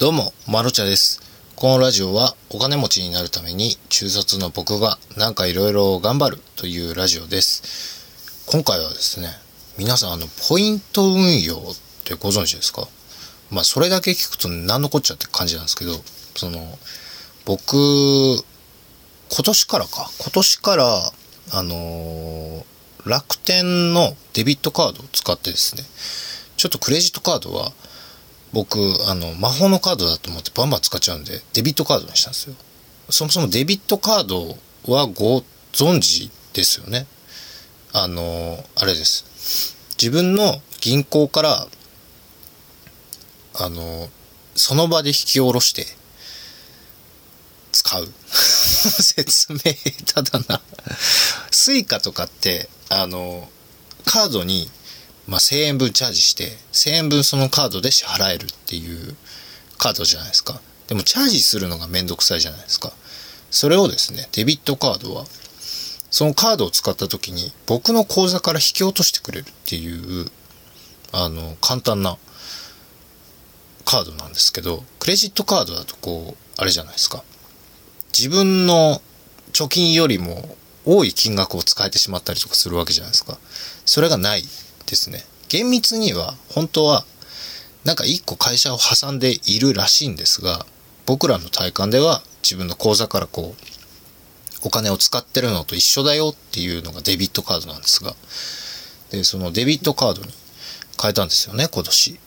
どうも、まろちゃです。このラジオはお金持ちになるために中卒の僕がなんかいろいろ頑張るというラジオです。今回はですね、皆さんあの、ポイント運用ってご存知ですか？まあ、それだけ聞くと何のこっちゃって感じなんですけど、その、僕、今年からか、今年から、あのー楽天のデビットカードを使ってですね、ちょっとクレジットカードは、僕、あの、魔法のカードだと思ってバンバン使っちゃうんで、デビットカードにしたんですよ。そもそもデビットカードはご存知ですよね。あの、あれです。自分の銀行から、あの、その場で引き下ろして、使う。説明下手だな。スイカとかって、あの、カードに、まあ、1000円分チャージして、1000円分そのカードで支払えるっていうカードじゃないですか。でもチャージするのがめんどくさいじゃないですか。それをですね、デビットカードは、そのカードを使った時に僕の口座から引き落としてくれるっていう、あの、簡単なカードなんですけど、クレジットカードだとこう、あれじゃないですか。自分の貯金よりも多い金額を使えてしまったりとかするわけじゃないですか。それがないですね。厳密には、本当は、なんか一個会社を挟んでいるらしいんですが、僕らの体感では自分の口座からこう、お金を使ってるのと一緒だよっていうのがデビットカードなんですが、で、そのデビットカードに変えたんですよね、今年。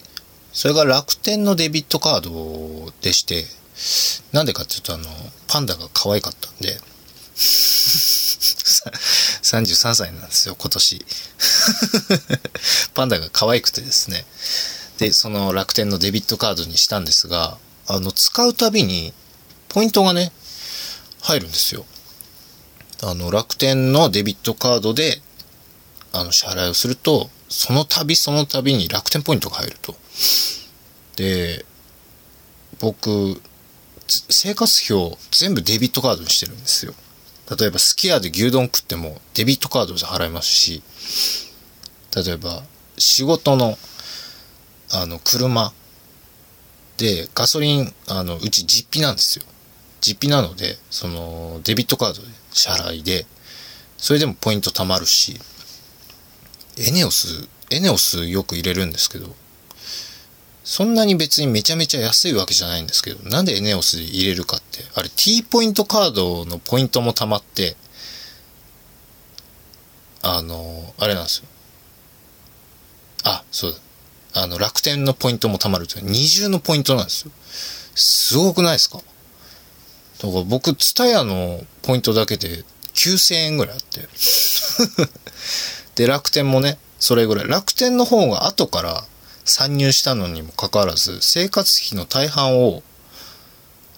それが楽天のデビットカードでして、なんでかっていうと、あの、パンダが可愛かったんで、33歳なんですよ、今年。パンダが可愛くてですね。で、その楽天のデビットカードにしたんですが、あの、使うたびに、ポイントがね、入るんですよ。あの、楽天のデビットカードで、あの、支払いをすると、その度その度に楽天ポイントが入ると。で、僕、生活費を全部デビットカードにしてるんですよ。例えば、すき家で牛丼食ってもデビットカードで払いますし、例えば、仕事の、あの、車で、ガソリン、あの、うち実費なんですよ。実費なので、その、デビットカードで支払いで、それでもポイント貯まるし、エネオス、エネオスよく入れるんですけど、そんなに別にめちゃめちゃ安いわけじゃないんですけど、なんでエネオスで入れるかって、あれ T ポイントカードのポイントも貯まって、あの、あれなんですよ。あ、そうだ。あの、楽天のポイントも貯まるという二重のポイントなんですよ。すごくないですか？だから僕、ツタヤのポイントだけで9000円ぐらいあって。で、楽天もね、それぐらい。楽天の方が後から参入したのにもかかわらず、生活費の大半を、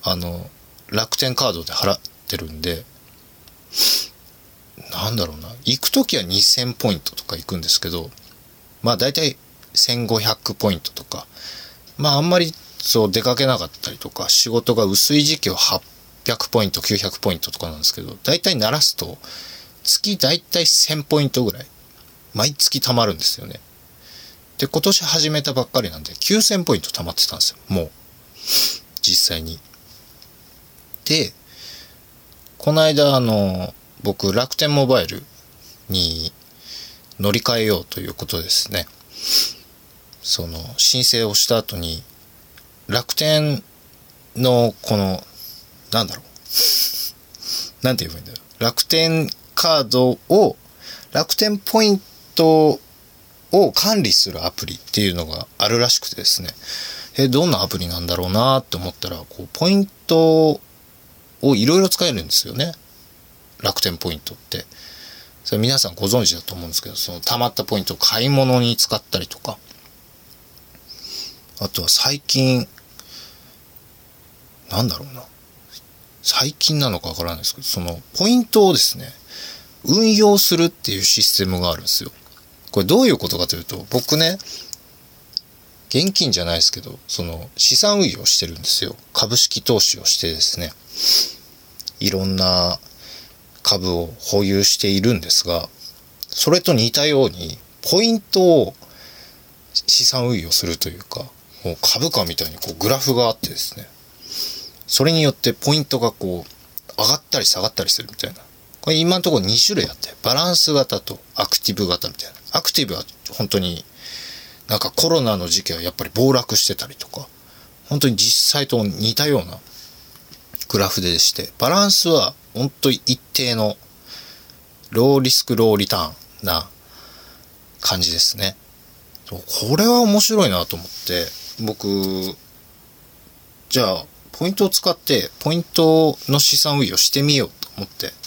あの、楽天カードで払ってるんで、なんだろうな。行くときは2000ポイントとか行くんですけど、まあ大体1500ポイントとか、まああんまりそう出かけなかったりとか、仕事が薄い時期は800ポイント、900ポイントとかなんですけど、大体鳴らすと、月大体1000ポイントぐらい、毎月貯まるんですよね。で、今年始めたばっかりなんで、9000ポイント貯まってたんですよ。もう。実際に。で、この間、あの、僕、楽天モバイルに乗り換えようということですね。その、申請をした後に、楽天の、この、なんだろう。なんて言えばいいんだろう。楽天カードを、楽天ポイントを管理するアプリっていうのがあるらしくてですね。え、どんなアプリなんだろうなって思ったら、こう、ポイントをいろいろ使えるんですよね。楽天ポイントって。それ皆さんご存知だと思うんですけど、その溜まったポイントを買い物に使ったりとか、あとは最近、なんだろうな。最近なのかわからないですけど、そのポイントをですね、運用するっていうシステムがあるんですよ。これどういうことかというと、僕ね、現金じゃないですけど、その資産運用してるんですよ。株式投資をしてですね、いろんな株を保有しているんですが、それと似たように、ポイントを資産運用するというか、こう株価みたいにこうグラフがあってですね、それによってポイントがこう上がったり下がったりするみたいな。これ今のところ2種類あって、バランス型とアクティブ型みたいな。アクティブは本当になんかコロナの時期はやっぱり暴落してたりとか、本当に実際と似たようなグラフでして、バランスは本当に一定のローリスクローリターンな感じですね。これは面白いなと思って、僕、じゃあ、ポイントを使って、ポイントの資産運用してみようと思って。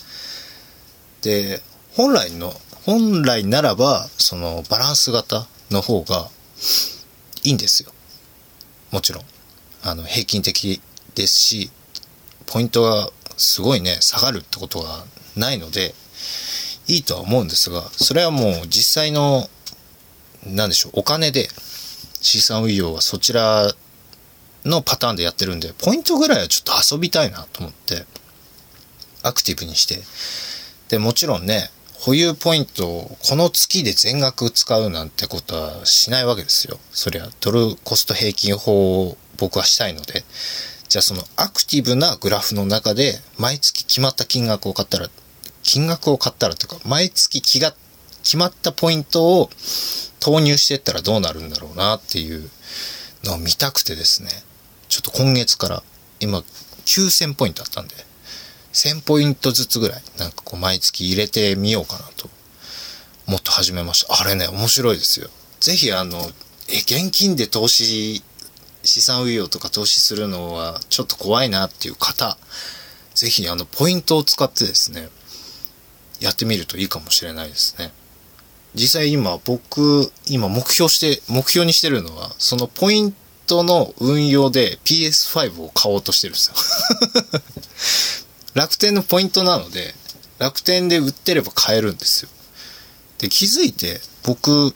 で、本来の、本来ならば、そのバランス型の方がいいんですよ。もちろん。あの、平均的ですし、ポイントがすごいね、下がるってことがないので、いいとは思うんですが、それはもう実際の、なんでしょう、お金で資産運用はそちらのパターンでやってるんで、ポイントぐらいはちょっと遊びたいなと思って、アクティブにして。で、もちろんね、保有ポイントをこの月で全額使うなんてことはしないわけですよ。そりゃ、ドルコスト平均法を僕はしたいので。じゃあそのアクティブなグラフの中で毎月決まった金額を買ったら、金額を買ったらというか、毎月気が決まったポイントを投入していったらどうなるんだろうなっていうのを見たくてですね。ちょっと今月から今9000ポイントあったんで、1000ポイントずつぐらいなんかこう毎月入れてみようかなと思って始めました。あれね、面白いですよ。ぜひあの、え、現金で投資、資産運用とか投資するのはちょっと怖いなっていう方、ぜひあの、ポイントを使ってですね、やってみるといいかもしれないですね。実際今僕、今目標して、目標にしてるのは、そのポイントの運用で PS5 を買おうとしてるんですよ楽天のポイントなので、楽天で売ってれば買えるんですよ。で、気づいて、僕、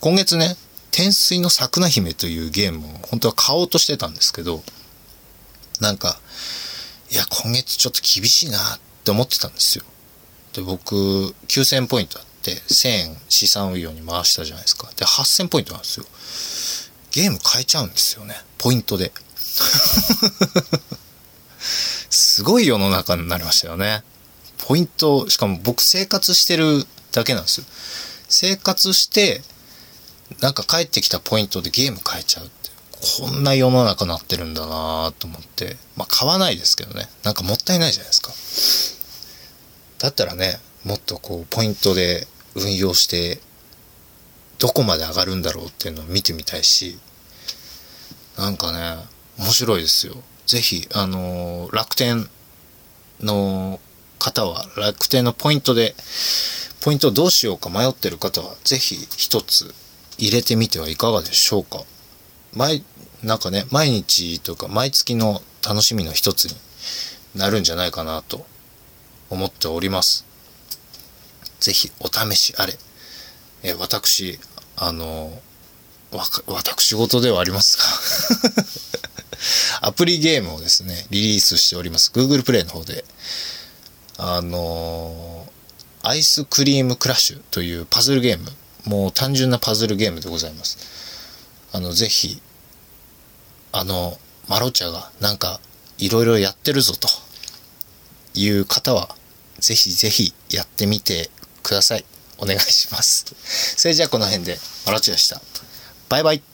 今月ね、天水の桜姫というゲームを本当は買おうとしてたんですけど、なんか、いや、今月ちょっと厳しいなって思ってたんですよ。で、僕、9000ポイントあって、1000円資産運用に回したじゃないですか。で、8000ポイントなんですよ。ゲーム変えちゃうんですよね。ポイントで。すごい世の中になりましたよね。ポイント、しかも僕生活してるだけなんですよ。生活して、なんか帰ってきたポイントでゲーム変えちゃうって。こんな世の中なってるんだなと思って。まあ買わないですけどね。なんかもったいないじゃないですか。だったらね、もっとこう、ポイントで運用して、どこまで上がるんだろうっていうのを見てみたいし、なんかね、面白いですよ。ぜひ、あのー、楽天の方は、楽天のポイントで、ポイントをどうしようか迷ってる方は、ぜひ一つ入れてみてはいかがでしょうか。毎、なんかね、毎日とか毎月の楽しみの一つになるんじゃないかなと思っております。ぜひお試しあれ。え私、あの、わ私事ではありますがアプリゲームをですね、リリースしております。Google Play の方で、あのアイスクリームクラッシュというパズルゲーム、もう単純なパズルゲームでございます。あの、ぜひ、あの、マロチャがなんかいろいろやってるぞという方は、ぜひぜひやってみてください。お願いします。それじゃあこの辺で、マロチャでした。バイバイ。